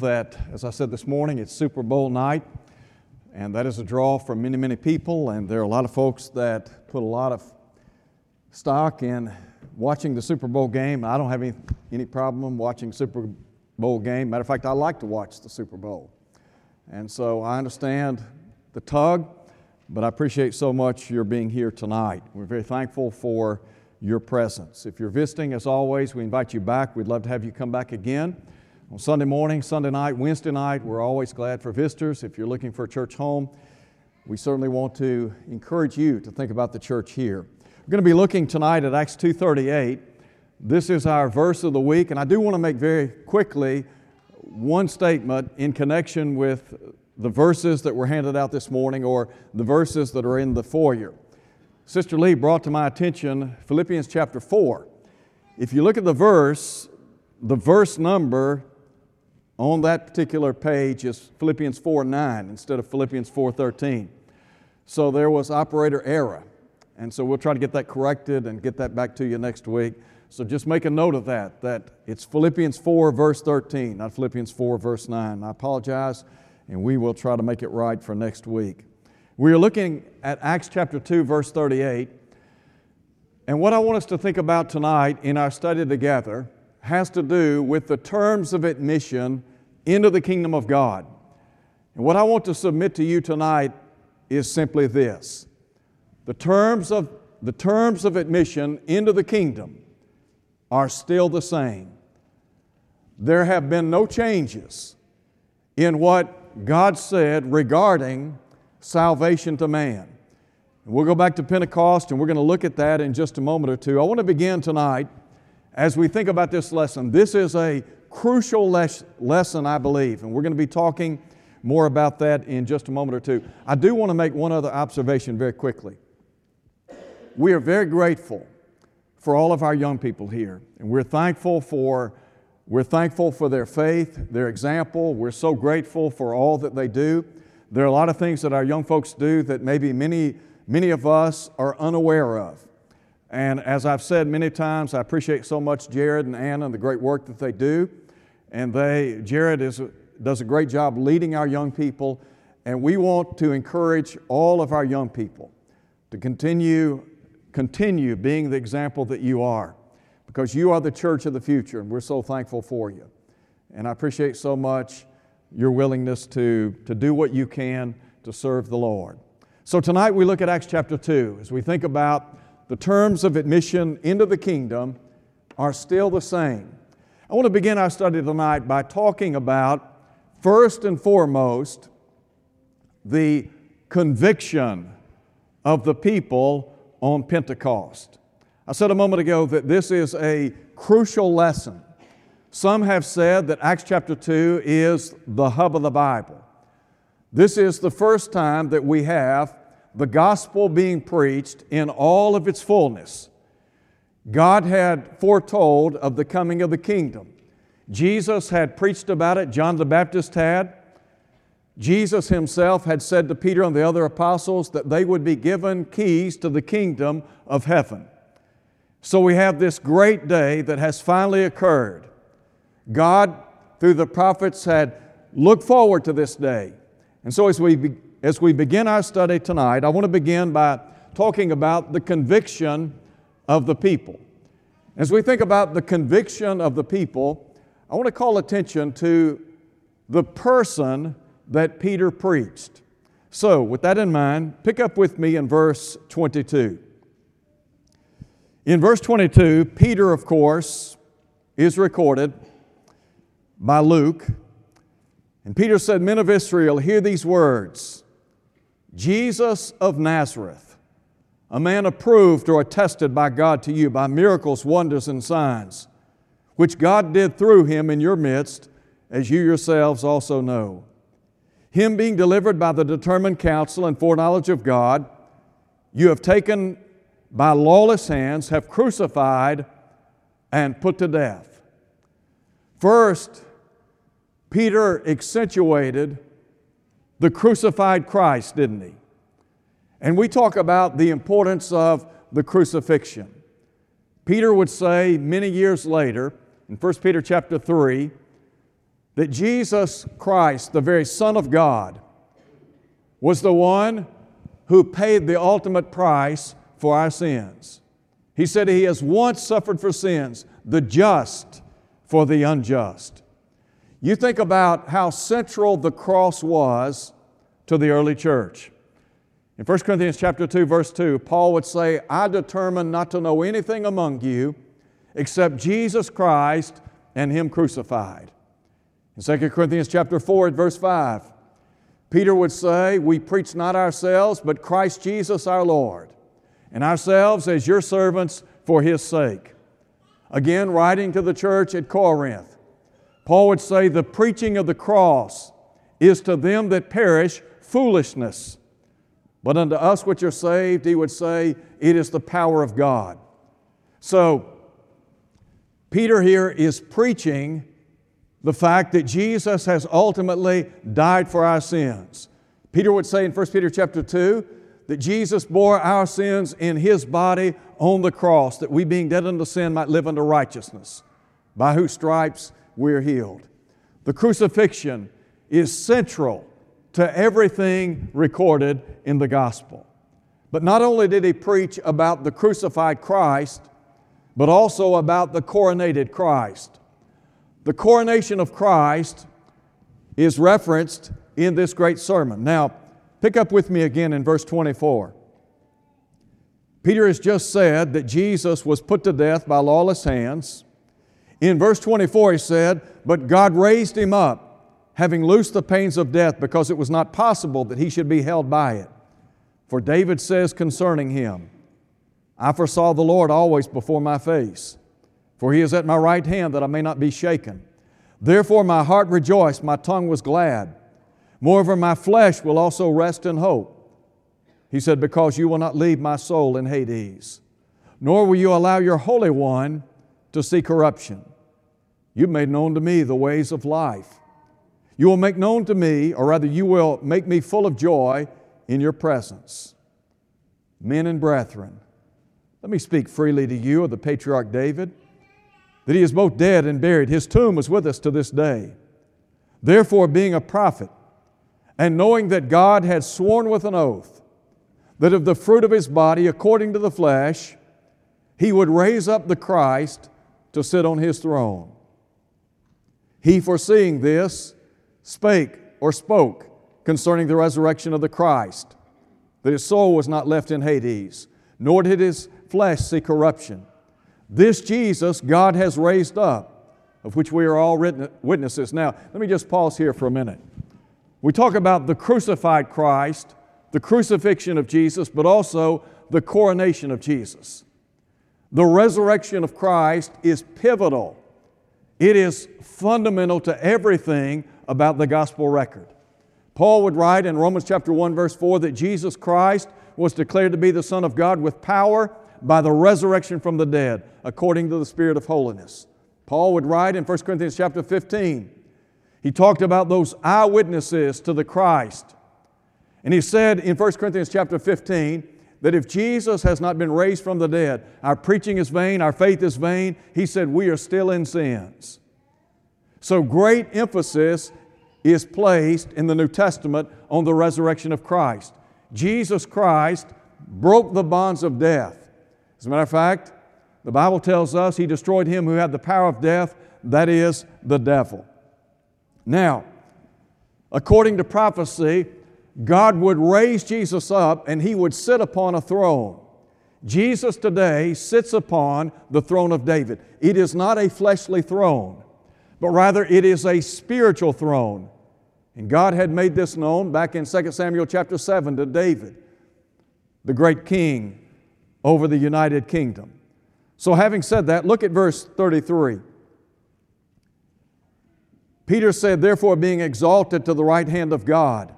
that, as I said this morning, it's Super Bowl night, and that is a draw for many, many people. And there are a lot of folks that put a lot of stock in watching the Super Bowl game. I don't have any, any problem watching Super Bowl game. Matter of fact, I like to watch the Super Bowl. And so I understand the tug, but I appreciate so much your being here tonight. We're very thankful for your presence. If you're visiting, as always, we invite you back. We'd love to have you come back again on Sunday morning, Sunday night, Wednesday night. We're always glad for visitors. If you're looking for a church home, we certainly want to encourage you to think about the church here. We're going to be looking tonight at Acts 2:38. This is our verse of the week, and I do want to make very quickly one statement in connection with the verses that were handed out this morning or the verses that are in the foyer. Sister Lee brought to my attention Philippians chapter 4. If you look at the verse, the verse number on that particular page is Philippians 4 9 instead of Philippians 4 13. So there was operator error. And so we'll try to get that corrected and get that back to you next week. So just make a note of that, that it's Philippians 4, verse 13, not Philippians 4, verse 9. I apologize, and we will try to make it right for next week. We are looking at Acts chapter 2, verse 38. And what I want us to think about tonight in our study together has to do with the terms of admission into the kingdom of God. And what I want to submit to you tonight is simply this the terms of, the terms of admission into the kingdom are still the same. There have been no changes in what God said regarding salvation to man. We'll go back to Pentecost and we're going to look at that in just a moment or two. I want to begin tonight as we think about this lesson, this is a crucial les- lesson, I believe, and we're going to be talking more about that in just a moment or two. I do want to make one other observation very quickly. We are very grateful for all of our young people here, and we're thankful for we're thankful for their faith, their example. We're so grateful for all that they do. There are a lot of things that our young folks do that maybe many, many of us are unaware of. And as I've said many times, I appreciate so much Jared and Anna and the great work that they do. And they, Jared is, does a great job leading our young people. And we want to encourage all of our young people to continue, continue being the example that you are because you are the church of the future, and we're so thankful for you. And I appreciate so much your willingness to, to do what you can to serve the Lord. So tonight we look at Acts chapter 2 as we think about the terms of admission into the kingdom are still the same. I want to begin our study tonight by talking about, first and foremost, the conviction of the people on Pentecost. I said a moment ago that this is a crucial lesson. Some have said that Acts chapter 2 is the hub of the Bible. This is the first time that we have the gospel being preached in all of its fullness. God had foretold of the coming of the kingdom. Jesus had preached about it, John the Baptist had. Jesus himself had said to Peter and the other apostles that they would be given keys to the kingdom of heaven. So we have this great day that has finally occurred. God, through the prophets, had looked forward to this day. And so as we as we begin our study tonight, I want to begin by talking about the conviction of the people. As we think about the conviction of the people, I want to call attention to the person that Peter preached. So, with that in mind, pick up with me in verse 22. In verse 22, Peter, of course, is recorded by Luke. And Peter said, Men of Israel, hear these words. Jesus of Nazareth, a man approved or attested by God to you by miracles, wonders, and signs, which God did through him in your midst, as you yourselves also know. Him being delivered by the determined counsel and foreknowledge of God, you have taken by lawless hands, have crucified and put to death. First, Peter accentuated the crucified Christ, didn't he? And we talk about the importance of the crucifixion. Peter would say many years later, in 1 Peter chapter 3, that Jesus Christ, the very Son of God, was the one who paid the ultimate price for our sins. He said he has once suffered for sins, the just for the unjust. You think about how central the cross was to the early church. In 1 Corinthians chapter 2 verse 2, Paul would say, "I determined not to know anything among you except Jesus Christ and him crucified." In 2 Corinthians chapter 4 at verse 5, Peter would say, "We preach not ourselves, but Christ Jesus our Lord, and ourselves as your servants for his sake." Again, writing to the church at Corinth, Paul would say, The preaching of the cross is to them that perish foolishness. But unto us which are saved, he would say, It is the power of God. So, Peter here is preaching the fact that Jesus has ultimately died for our sins. Peter would say in 1 Peter chapter 2 that Jesus bore our sins in his body on the cross, that we being dead unto sin might live unto righteousness, by whose stripes we're healed. The crucifixion is central to everything recorded in the gospel. But not only did he preach about the crucified Christ, but also about the coronated Christ. The coronation of Christ is referenced in this great sermon. Now, pick up with me again in verse 24. Peter has just said that Jesus was put to death by lawless hands. In verse 24, he said, But God raised him up, having loosed the pains of death, because it was not possible that he should be held by it. For David says concerning him, I foresaw the Lord always before my face, for he is at my right hand that I may not be shaken. Therefore my heart rejoiced, my tongue was glad. Moreover, my flesh will also rest in hope. He said, Because you will not leave my soul in Hades, nor will you allow your Holy One to see corruption. You've made known to me the ways of life. You will make known to me, or rather, you will make me full of joy in your presence. Men and brethren, let me speak freely to you of the patriarch David, that he is both dead and buried. His tomb is with us to this day. Therefore, being a prophet, and knowing that God had sworn with an oath that of the fruit of his body, according to the flesh, he would raise up the Christ to sit on his throne. He, foreseeing this, spake or spoke concerning the resurrection of the Christ, that his soul was not left in Hades, nor did his flesh see corruption. This Jesus God has raised up, of which we are all witnesses. Now, let me just pause here for a minute. We talk about the crucified Christ, the crucifixion of Jesus, but also the coronation of Jesus. The resurrection of Christ is pivotal. It is fundamental to everything about the gospel record. Paul would write in Romans chapter 1 verse 4 that Jesus Christ was declared to be the son of God with power by the resurrection from the dead according to the spirit of holiness. Paul would write in 1 Corinthians chapter 15. He talked about those eyewitnesses to the Christ. And he said in 1 Corinthians chapter 15 that if Jesus has not been raised from the dead, our preaching is vain, our faith is vain. He said we are still in sins. So great emphasis is placed in the New Testament on the resurrection of Christ. Jesus Christ broke the bonds of death. As a matter of fact, the Bible tells us he destroyed him who had the power of death, that is, the devil. Now, according to prophecy, God would raise Jesus up and he would sit upon a throne. Jesus today sits upon the throne of David. It is not a fleshly throne, but rather it is a spiritual throne. And God had made this known back in 2 Samuel chapter 7 to David, the great king over the United Kingdom. So, having said that, look at verse 33. Peter said, Therefore, being exalted to the right hand of God,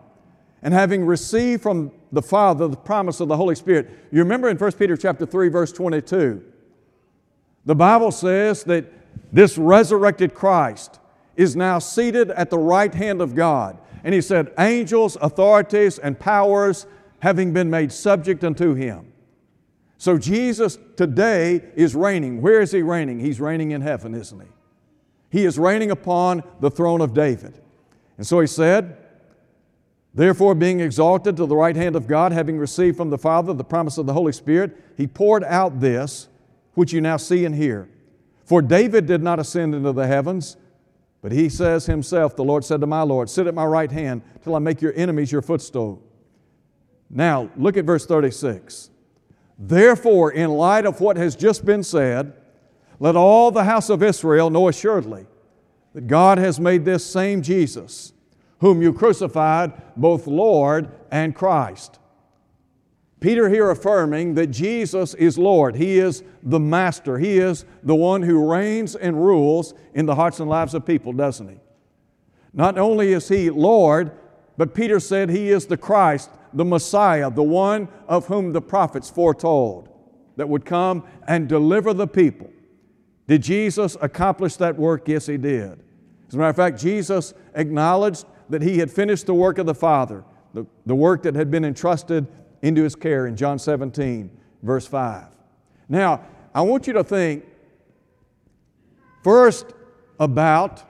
and having received from the Father the promise of the Holy Spirit. You remember in 1 Peter chapter 3 verse 22. The Bible says that this resurrected Christ is now seated at the right hand of God. And he said, angels, authorities, and powers having been made subject unto him. So Jesus today is reigning. Where is he reigning? He's reigning in heaven, isn't he? He is reigning upon the throne of David. And so he said, Therefore, being exalted to the right hand of God, having received from the Father the promise of the Holy Spirit, he poured out this, which you now see and hear. For David did not ascend into the heavens, but he says himself, The Lord said to my Lord, Sit at my right hand till I make your enemies your footstool. Now, look at verse 36. Therefore, in light of what has just been said, let all the house of Israel know assuredly that God has made this same Jesus, whom you crucified, both Lord and Christ. Peter here affirming that Jesus is Lord. He is the master. He is the one who reigns and rules in the hearts and lives of people, doesn't he? Not only is he Lord, but Peter said he is the Christ, the Messiah, the one of whom the prophets foretold that would come and deliver the people. Did Jesus accomplish that work? Yes, he did. As a matter of fact, Jesus acknowledged that he had finished the work of the Father, the, the work that had been entrusted into his care in John 17, verse 5. Now, I want you to think first about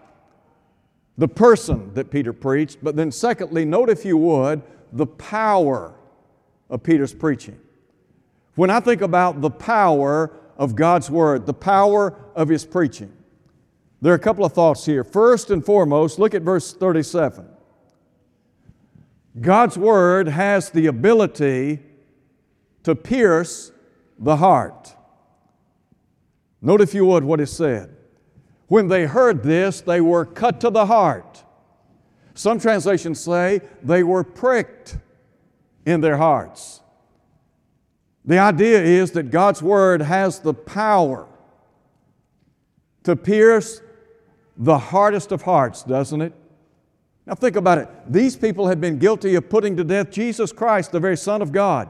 the person that Peter preached, but then secondly, note if you would, the power of Peter's preaching. When I think about the power of God's Word, the power of His preaching, there are a couple of thoughts here. First and foremost, look at verse 37. God's Word has the ability to pierce the heart. Note, if you would, what is said. When they heard this, they were cut to the heart. Some translations say they were pricked in their hearts. The idea is that God's Word has the power to pierce the hardest of hearts, doesn't it? Now think about it. These people had been guilty of putting to death Jesus Christ, the very Son of God.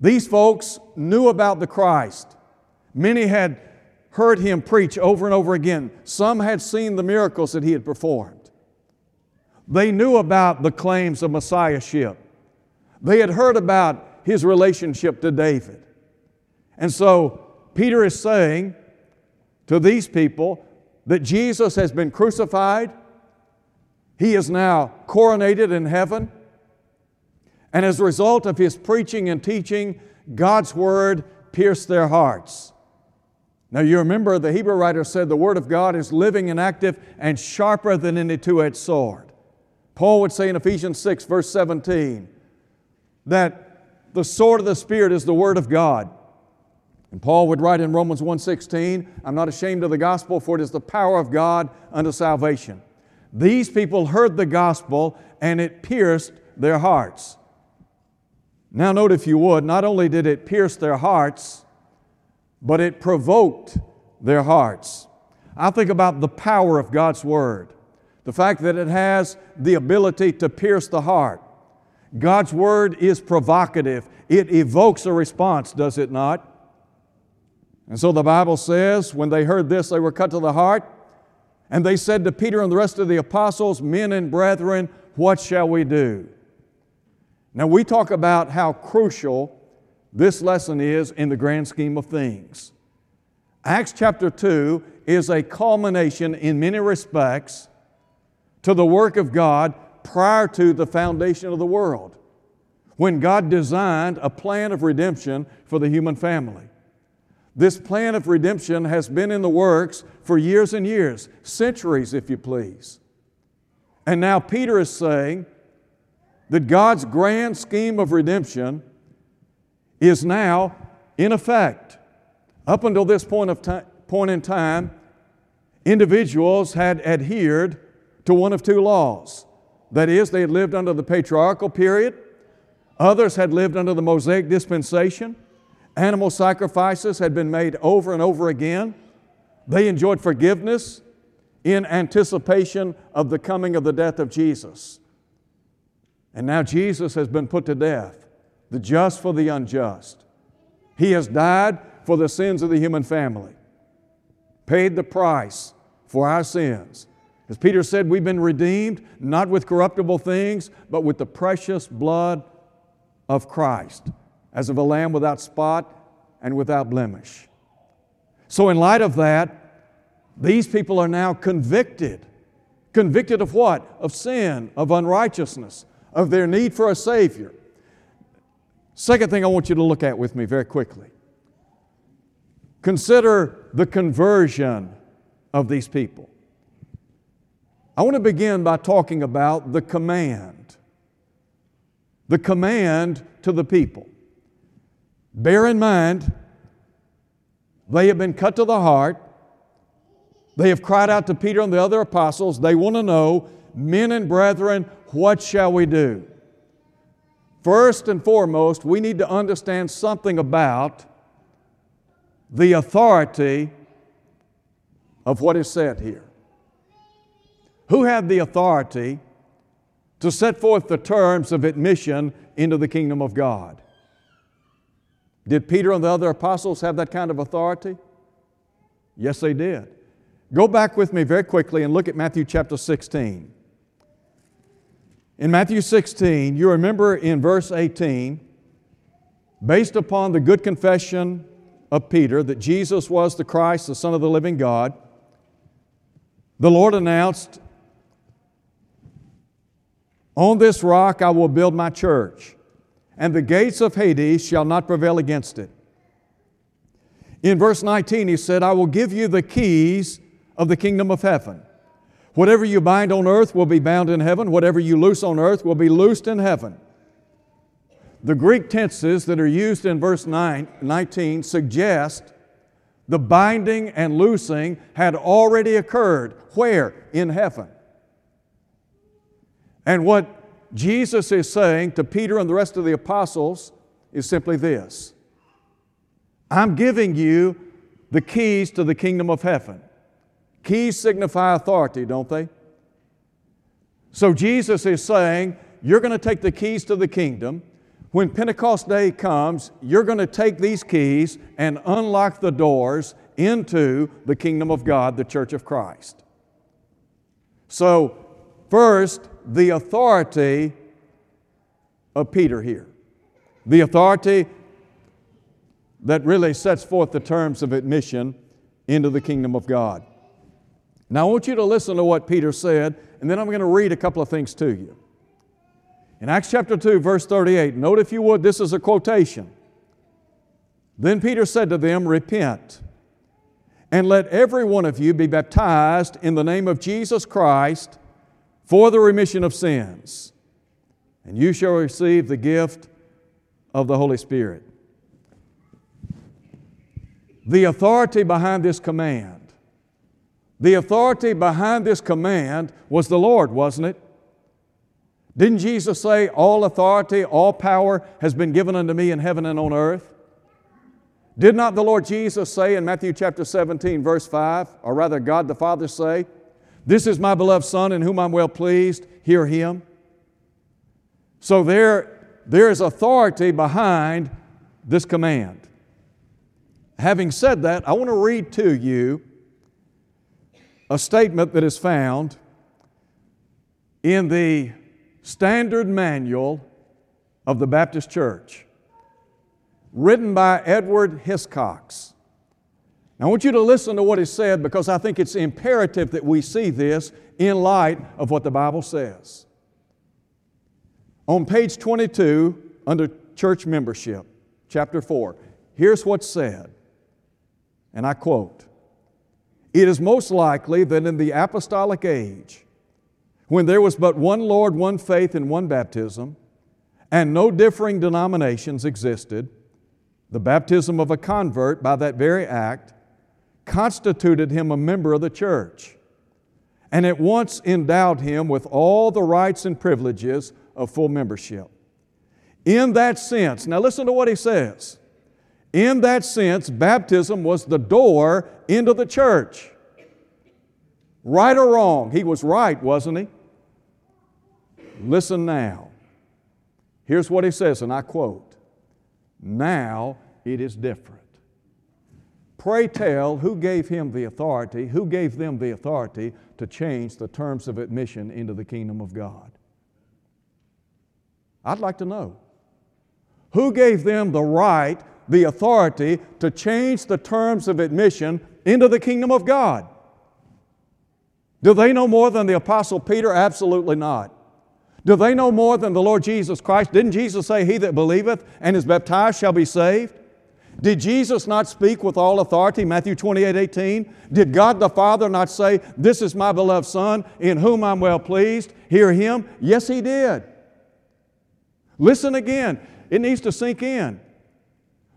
These folks knew about the Christ. Many had heard him preach over and over again. Some had seen the miracles that he had performed. They knew about the claims of Messiahship. They had heard about his relationship to David. And so Peter is saying to these people that Jesus has been crucified he is now coronated in heaven. And as a result of his preaching and teaching, God's word pierced their hearts. Now, you remember the Hebrew writer said the Word of God is living and active and sharper than any two edged sword. Paul would say in Ephesians 6, verse 17, that the sword of the Spirit is the Word of God. And Paul would write in Romans 1:16, I'm not ashamed of the gospel, for it is the power of God unto salvation. These people heard the gospel and it pierced their hearts. Now, note if you would, not only did it pierce their hearts, but it provoked their hearts. I think about the power of God's Word, the fact that it has the ability to pierce the heart. God's Word is provocative, it evokes a response, does it not? And so the Bible says, when they heard this, they were cut to the heart. And they said to Peter and the rest of the apostles, Men and brethren, what shall we do? Now, we talk about how crucial this lesson is in the grand scheme of things. Acts chapter 2 is a culmination in many respects to the work of God prior to the foundation of the world, when God designed a plan of redemption for the human family. This plan of redemption has been in the works for years and years, centuries, if you please. And now Peter is saying that God's grand scheme of redemption is now in effect. Up until this point, of time, point in time, individuals had adhered to one of two laws. That is, they had lived under the patriarchal period, others had lived under the Mosaic dispensation. Animal sacrifices had been made over and over again. They enjoyed forgiveness in anticipation of the coming of the death of Jesus. And now Jesus has been put to death, the just for the unjust. He has died for the sins of the human family, paid the price for our sins. As Peter said, we've been redeemed not with corruptible things, but with the precious blood of Christ as of a lamb without spot and without blemish. So, in light of that, These people are now convicted. Convicted of what? Of sin, of unrighteousness, of their need for a Savior. Second thing I want you to look at with me very quickly consider the conversion of these people. I want to begin by talking about the command. The command to the people. Bear in mind, they have been cut to the heart. They have cried out to Peter and the other apostles. They want to know, men and brethren, what shall we do? First and foremost, we need to understand something about the authority of what is said here. Who had the authority to set forth the terms of admission into the kingdom of God? Did Peter and the other apostles have that kind of authority? Yes, they did. Go back with me very quickly and look at Matthew chapter 16. In Matthew 16, you remember in verse 18, based upon the good confession of Peter that Jesus was the Christ, the Son of the living God, the Lord announced, On this rock I will build my church and the gates of Hades shall not prevail against it. In verse 19, he said, I will give you the keys of the kingdom of heaven. Whatever you bind on earth will be bound in heaven, whatever you loose on earth will be loosed in heaven. The Greek tenses that are used in verse 9, 19 suggest the binding and loosing had already occurred. Where? In heaven. And what Jesus is saying to Peter and the rest of the apostles is simply this I'm giving you the keys to the kingdom of heaven. Keys signify authority, don't they? So Jesus is saying, You're going to take the keys to the kingdom. When Pentecost Day comes, you're going to take these keys and unlock the doors into the kingdom of God, the church of Christ. So, first, the authority of Peter here. The authority that really sets forth the terms of admission into the kingdom of God. Now, I want you to listen to what Peter said, and then I'm going to read a couple of things to you. In Acts chapter 2, verse 38, note if you would, this is a quotation. Then Peter said to them, Repent, and let every one of you be baptized in the name of Jesus Christ for the remission of sins, and you shall receive the gift of the Holy Spirit. The authority behind this command, the authority behind this command was the Lord, wasn't it? Didn't Jesus say, All authority, all power has been given unto me in heaven and on earth? Did not the Lord Jesus say in Matthew chapter 17, verse 5, or rather, God the Father say, this is my beloved Son in whom I'm well pleased. Hear him. So there, there is authority behind this command. Having said that, I want to read to you a statement that is found in the Standard Manual of the Baptist Church, written by Edward Hiscox. Now, I want you to listen to what is said because I think it's imperative that we see this in light of what the Bible says. On page 22, under church membership, chapter 4, here's what's said, and I quote It is most likely that in the apostolic age, when there was but one Lord, one faith, and one baptism, and no differing denominations existed, the baptism of a convert by that very act constituted him a member of the church and at once endowed him with all the rights and privileges of full membership. In that sense, now listen to what he says. In that sense, baptism was the door into the church. Right or wrong? He was right, wasn't he? Listen now. Here's what he says, and I quote Now it is different. Pray tell who gave him the authority, who gave them the authority to change the terms of admission into the kingdom of God? I'd like to know. Who gave them the right, the authority to change the terms of admission into the kingdom of God? Do they know more than the Apostle Peter? Absolutely not. Do they know more than the Lord Jesus Christ? Didn't Jesus say, He that believeth and is baptized shall be saved? Did Jesus not speak with all authority? Matthew 28 18. Did God the Father not say, This is my beloved Son, in whom I'm well pleased? Hear him? Yes, He did. Listen again. It needs to sink in.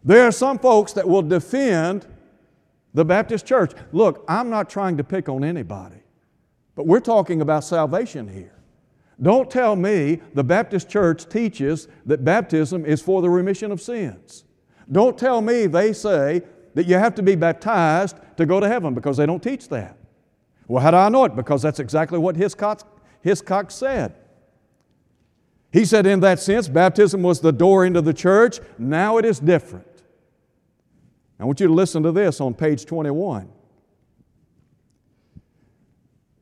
There are some folks that will defend the Baptist church. Look, I'm not trying to pick on anybody, but we're talking about salvation here. Don't tell me the Baptist church teaches that baptism is for the remission of sins. Don't tell me they say that you have to be baptized to go to heaven because they don't teach that. Well, how do I know it? Because that's exactly what Hiscox, Hiscox said. He said, in that sense, baptism was the door into the church. Now it is different. I want you to listen to this on page 21.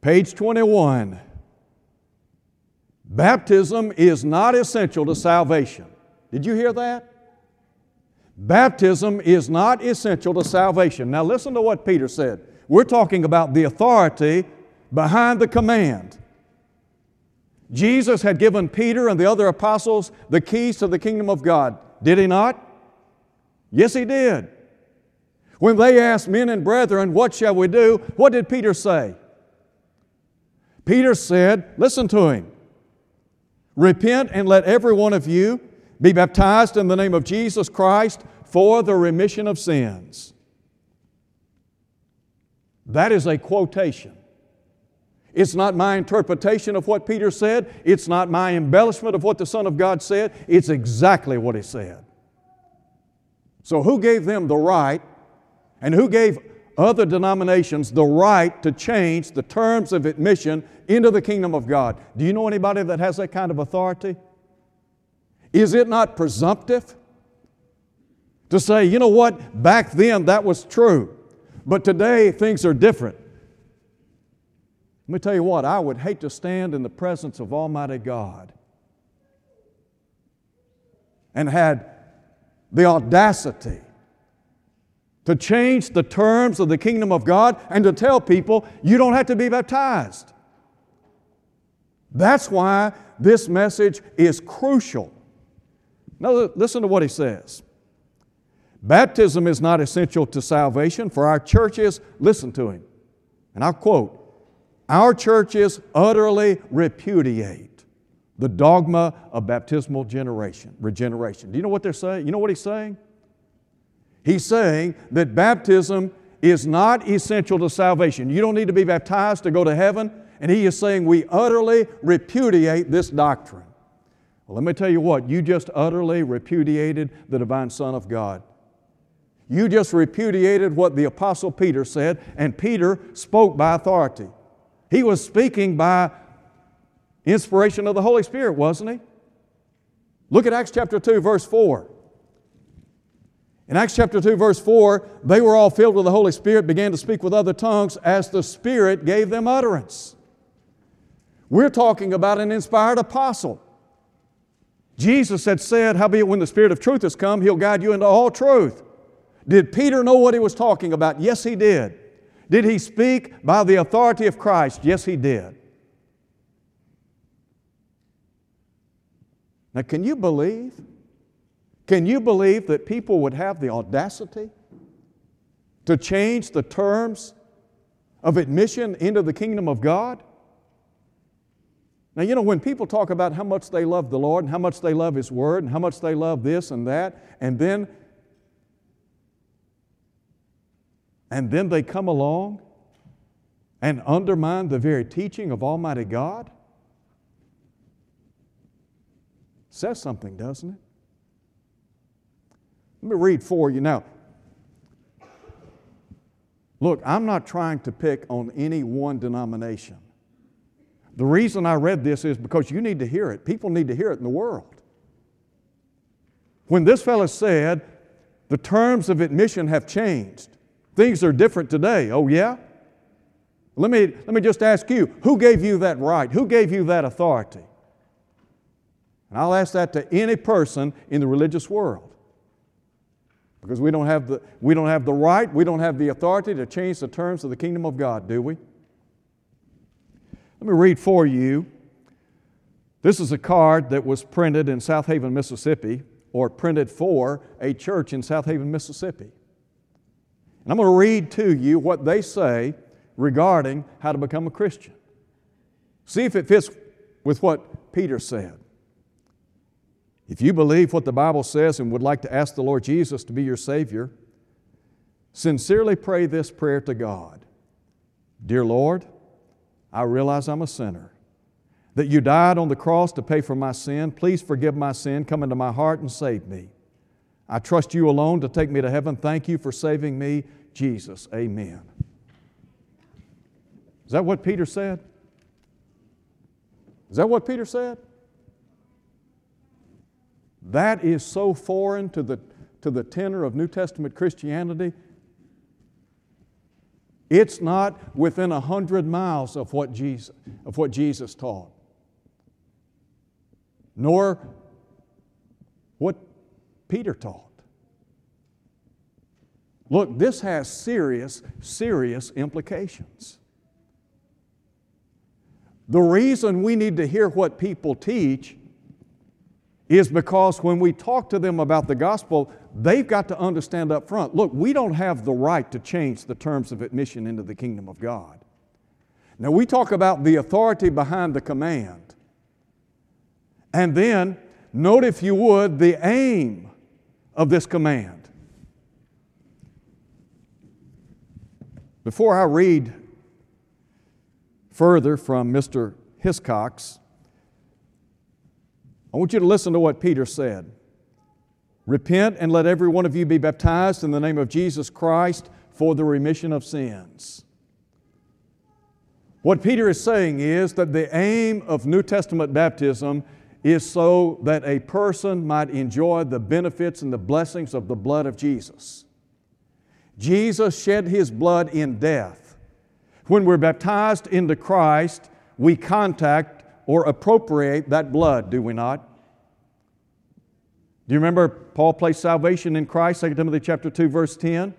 Page 21. Baptism is not essential to salvation. Did you hear that? Baptism is not essential to salvation. Now, listen to what Peter said. We're talking about the authority behind the command. Jesus had given Peter and the other apostles the keys to the kingdom of God. Did he not? Yes, he did. When they asked men and brethren, What shall we do? What did Peter say? Peter said, Listen to him. Repent and let every one of you be baptized in the name of Jesus Christ for the remission of sins. That is a quotation. It's not my interpretation of what Peter said. It's not my embellishment of what the Son of God said. It's exactly what he said. So, who gave them the right and who gave other denominations the right to change the terms of admission into the kingdom of God? Do you know anybody that has that kind of authority? Is it not presumptive to say, you know what, back then that was true, but today things are different? Let me tell you what, I would hate to stand in the presence of Almighty God and had the audacity to change the terms of the kingdom of God and to tell people you don't have to be baptized. That's why this message is crucial. Now, listen to what he says. Baptism is not essential to salvation, for our churches, listen to him, and I'll quote, our churches utterly repudiate the dogma of baptismal generation, regeneration. Do you know what they're saying? You know what he's saying? He's saying that baptism is not essential to salvation. You don't need to be baptized to go to heaven. And he is saying we utterly repudiate this doctrine. Well, let me tell you what, you just utterly repudiated the divine Son of God. You just repudiated what the Apostle Peter said, and Peter spoke by authority. He was speaking by inspiration of the Holy Spirit, wasn't he? Look at Acts chapter 2, verse 4. In Acts chapter 2, verse 4, they were all filled with the Holy Spirit, began to speak with other tongues as the Spirit gave them utterance. We're talking about an inspired apostle. Jesus had said, Howbeit, when the Spirit of truth has come, He'll guide you into all truth. Did Peter know what he was talking about? Yes, he did. Did he speak by the authority of Christ? Yes, he did. Now, can you believe? Can you believe that people would have the audacity to change the terms of admission into the kingdom of God? Now, you know, when people talk about how much they love the Lord and how much they love His Word and how much they love this and that, and then and then they come along and undermine the very teaching of Almighty God? Says something, doesn't it? Let me read for you. Now, look, I'm not trying to pick on any one denomination. The reason I read this is because you need to hear it. People need to hear it in the world. When this fellow said, the terms of admission have changed, Things are different today. Oh, yeah? Let me, let me just ask you who gave you that right? Who gave you that authority? And I'll ask that to any person in the religious world. Because we don't, have the, we don't have the right, we don't have the authority to change the terms of the kingdom of God, do we? Let me read for you. This is a card that was printed in Southaven, Mississippi, or printed for a church in Southaven, Mississippi. And I'm going to read to you what they say regarding how to become a Christian. See if it fits with what Peter said. If you believe what the Bible says and would like to ask the Lord Jesus to be your Savior, sincerely pray this prayer to God Dear Lord, I realize I'm a sinner, that you died on the cross to pay for my sin. Please forgive my sin, come into my heart, and save me. I trust you alone to take me to heaven. Thank you for saving me, Jesus. Amen. Is that what Peter said? Is that what Peter said? That is so foreign to the, to the tenor of New Testament Christianity. It's not within a hundred miles of what, Jesus, of what Jesus taught, nor what Peter taught. Look, this has serious, serious implications. The reason we need to hear what people teach is because when we talk to them about the gospel, they've got to understand up front look, we don't have the right to change the terms of admission into the kingdom of God. Now, we talk about the authority behind the command. And then, note if you would, the aim of this command. Before I read further from Mr. Hiscox, I want you to listen to what Peter said. Repent and let every one of you be baptized in the name of Jesus Christ for the remission of sins. What Peter is saying is that the aim of New Testament baptism is so that a person might enjoy the benefits and the blessings of the blood of Jesus. Jesus shed His blood in death. When we're baptized into Christ, we contact or appropriate that blood, do we not? Do you remember Paul placed salvation in Christ, 2 Timothy chapter 2, verse 10?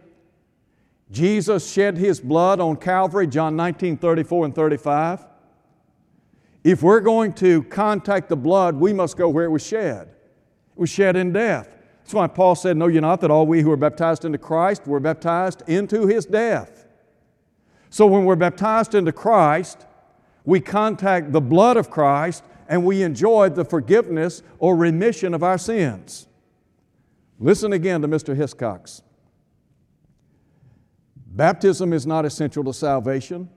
Jesus shed his blood on Calvary, John 19, 34 and 35. If we're going to contact the blood, we must go where it was shed. It was shed in death. That's why Paul said, Know you not that all we who are baptized into Christ were baptized into his death. So when we're baptized into Christ, we contact the blood of Christ and we enjoy the forgiveness or remission of our sins. Listen again to Mr. Hiscox. Baptism is not essential to salvation,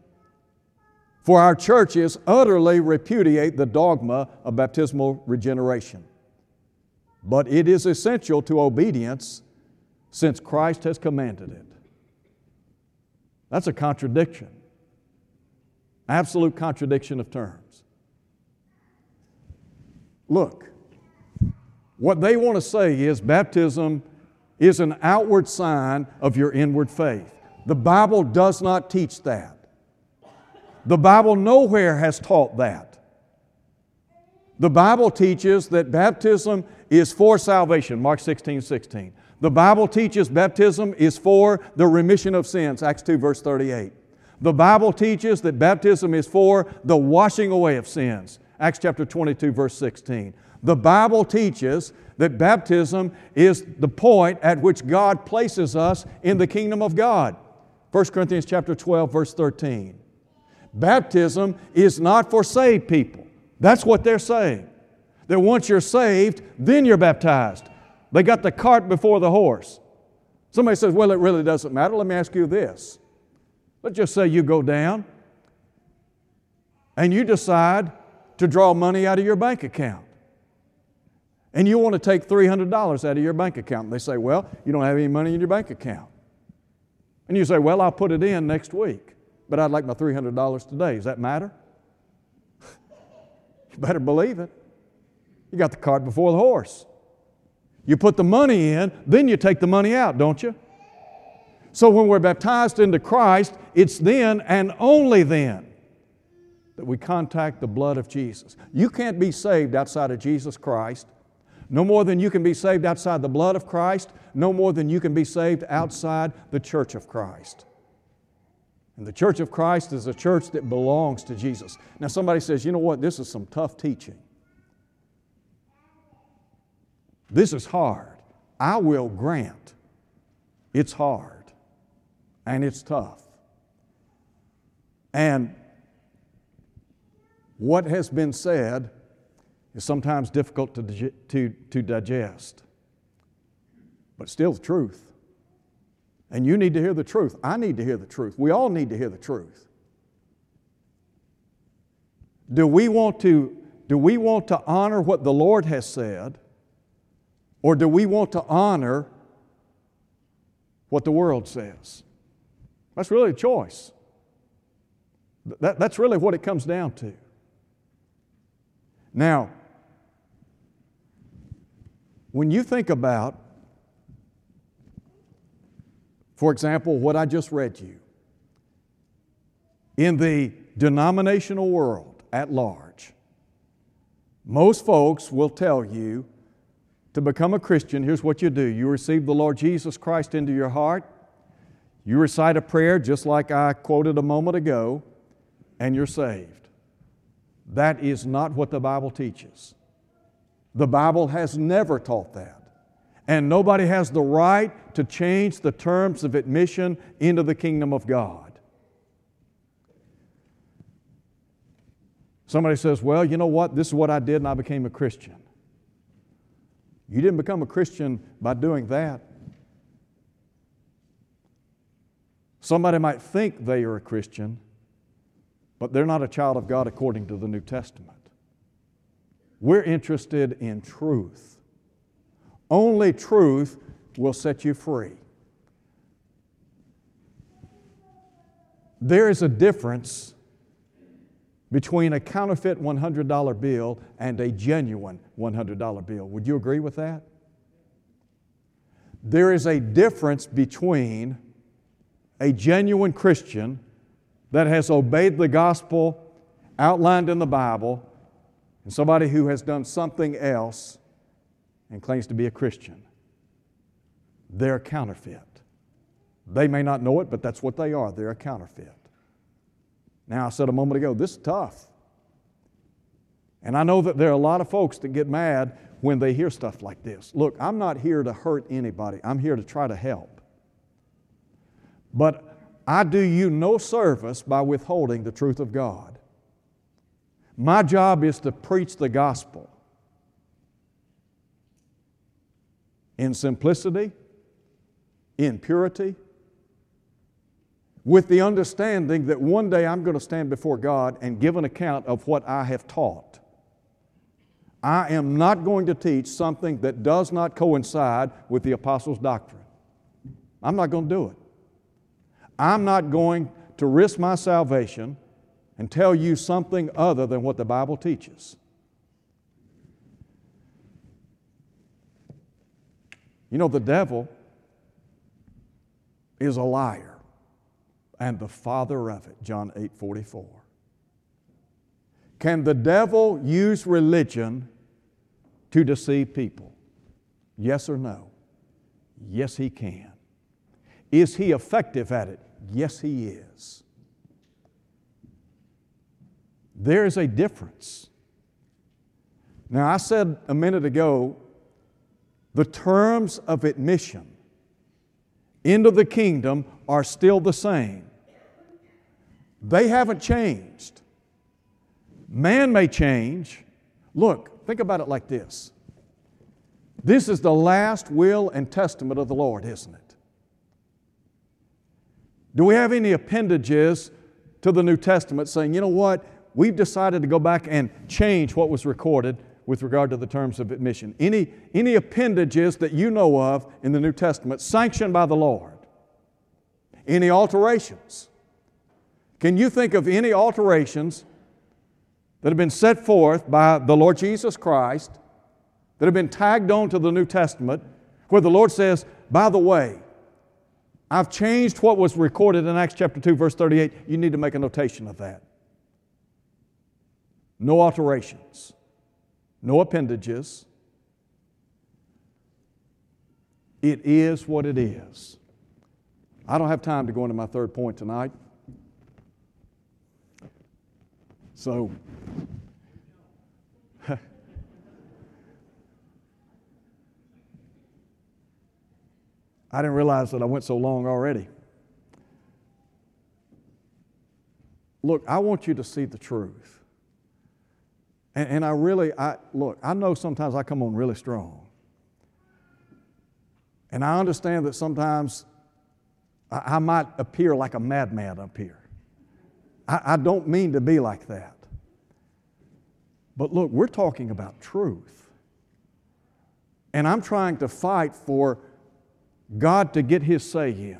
for our churches utterly repudiate the dogma of baptismal regeneration. But it is essential to obedience since Christ has commanded it. That's a contradiction. Absolute contradiction of terms. Look, what they want to say is baptism is an outward sign of your inward faith. The Bible does not teach that. The Bible nowhere has taught that. The Bible teaches that baptism is for salvation, Mark 16, 16. The Bible teaches baptism is for the remission of sins, Acts 2, verse 38. The Bible teaches that baptism is for the washing away of sins. Acts chapter 22, verse 16. The Bible teaches that baptism is the point at which God places us in the kingdom of God. 1 Corinthians chapter 12, verse 13. Baptism is not for saved people. That's what they're saying. That once you're saved, then you're baptized. They got the cart before the horse. Somebody says, Well, it really doesn't matter. Let me ask you this Let's just say you go down and you decide to draw money out of your bank account. And you want to take $300 out of your bank account. And they say, Well, you don't have any money in your bank account. And you say, Well, I'll put it in next week, but I'd like my $300 today. Does that matter? you better believe it. You got the cart before the horse. You put the money in, then you take the money out, don't you? So when we're baptized into Christ, it's then and only then that we contact the blood of Jesus. You can't be saved outside of Jesus Christ, no more than you can be saved outside the blood of Christ, no more than you can be saved outside the church of Christ. And the church of Christ is a church that belongs to Jesus. Now, somebody says, you know what, this is some tough teaching. This is hard. I will grant it's hard and it's tough. And what has been said is sometimes difficult to, to, to digest, but still the truth. And you need to hear the truth. I need to hear the truth. We all need to hear the truth. Do we want to, do we want to honor what the Lord has said, or do we want to honor what the world says? That's really a choice. That, that's really what it comes down to. Now, when you think about for example, what I just read to you. In the denominational world at large, most folks will tell you to become a Christian, here's what you do you receive the Lord Jesus Christ into your heart, you recite a prayer just like I quoted a moment ago, and you're saved. That is not what the Bible teaches. The Bible has never taught that and nobody has the right to change the terms of admission into the kingdom of God. Somebody says, Well, you know what? This is what I did, and I became a Christian. You didn't become a Christian by doing that. Somebody might think they are a Christian, but they're not a child of God according to the New Testament. We're interested in truth. Only truth will set you free. There is a difference between a counterfeit $100 bill and a genuine $100 bill. Would you agree with that? There is a difference between a genuine Christian that has obeyed the gospel outlined in the Bible and somebody who has done something else and claims to be a Christian. They're counterfeit. They may not know it, but that's what they are. They're a counterfeit. Now, I said a moment ago, this is tough. And I know that there are a lot of folks that get mad when they hear stuff like this. Look, I'm not here to hurt anybody, I'm here to try to help. But I do you no service by withholding the truth of God. My job is to preach the gospel. in simplicity, in purity, with the understanding that one day I'm going to stand before God and give an account of what I have taught. I am not going to teach something that does not coincide with the apostles' doctrine. I'm not going to do it. I'm not going to risk my salvation and tell you something other than what the Bible teaches. You know, the devil is a liar and the father of it, John 8 44. Can the devil use religion to deceive people? Yes or no? Yes, he can. Is he effective at it? Yes, he is. There is a difference. Now, I said a minute ago the terms of admission into the kingdom are still the same. They haven't changed. Man may change. Look, think about it like this this is the last will and testament of the Lord, isn't it? Do we have any appendages to the New Testament saying, you know what, we've decided to go back and change what was recorded with regard to the terms of admission. Any, any appendages that you know of in the New Testament sanctioned by the Lord? Any alterations? Can you think of any alterations that have been set forth by the Lord Jesus Christ that have been tagged on to the New Testament where the Lord says, by the way, I've changed what was recorded in Acts chapter 2, verse 38. You need to make a notation of that. No alterations, no appendages. It is what it is. I don't have time to go into my third point tonight. So, I didn't realize that I went so long already. Look, I want you to see the truth. And, and I really, I look, I know sometimes I come on really strong. And I understand that sometimes I, I might appear like a madman up here. I, I don't mean to be like that. But look, we're talking about truth. And I'm trying to fight for God to get His say in.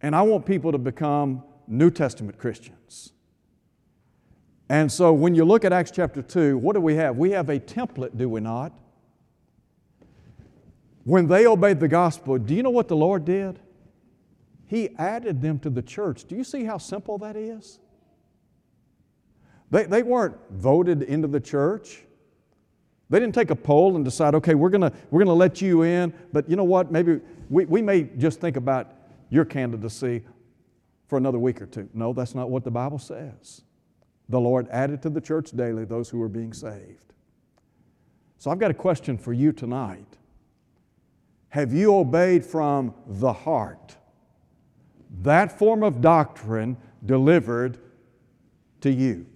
And I want people to become New Testament Christians. And so when you look at Acts chapter 2, what do we have? We have a template, do we not? When they obeyed the gospel, do you know what the Lord did? He added them to the church. Do you see how simple that is? They, they weren't voted into the church. They didn't take a poll and decide, okay, we're going we're to let you in, but you know what? Maybe we, we may just think about your candidacy for another week or two. No, that's not what the Bible says. The Lord added to the church daily those who were being saved. So I've got a question for you tonight. Have you obeyed from the heart that form of doctrine delivered to you?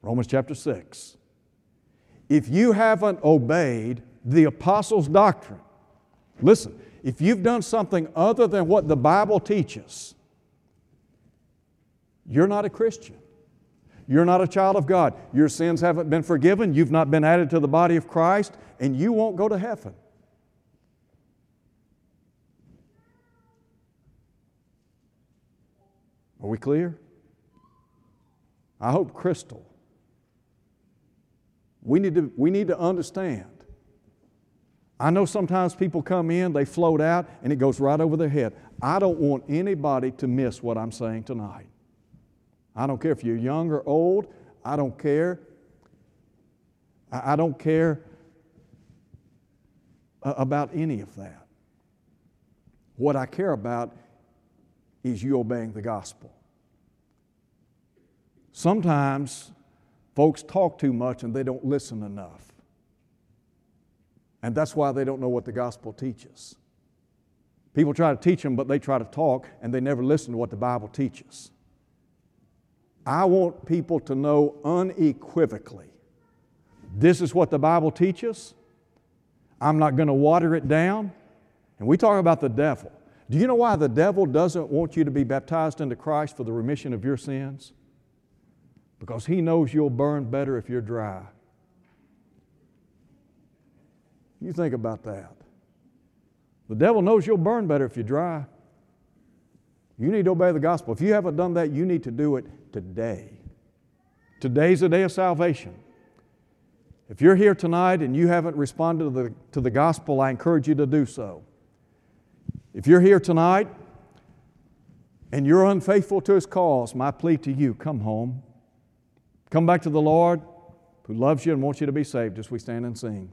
Romans chapter 6 if you haven't obeyed the apostles' doctrine, listen, if you've done something other than what the Bible teaches, you're not a Christian. You're not a child of God. Your sins haven't been forgiven. You've not been added to the body of Christ, and you won't go to heaven. Are we clear? I hope crystal we need to, we need to understand. I know sometimes people come in, they float out, and it goes right over their head. I don't want anybody to miss what I'm saying tonight. I don't care if you're young or old. I don't care. I don't care about any of that. What I care about is you obeying the gospel. Sometimes Folks talk too much and they don't listen enough. And that's why they don't know what the gospel teaches. People try to teach them, but they try to talk and they never listen to what the Bible teaches. I want people to know unequivocally this is what the Bible teaches. I'm not going to water it down. And we talk about the devil. Do you know why the devil doesn't want you to be baptized into Christ for the remission of your sins? Because He knows you'll burn better if you're dry. You think about that. The devil knows you'll burn better if you're dry. You need to obey the gospel. If you haven't done that, you need to do it today. Today's the day of salvation. If you're here tonight and you haven't responded to the, to the gospel, I encourage you to do so. If you're here tonight and you're unfaithful to his cause, my plea to you come home. Come back to the Lord who loves you and wants you to be saved as we stand and sing.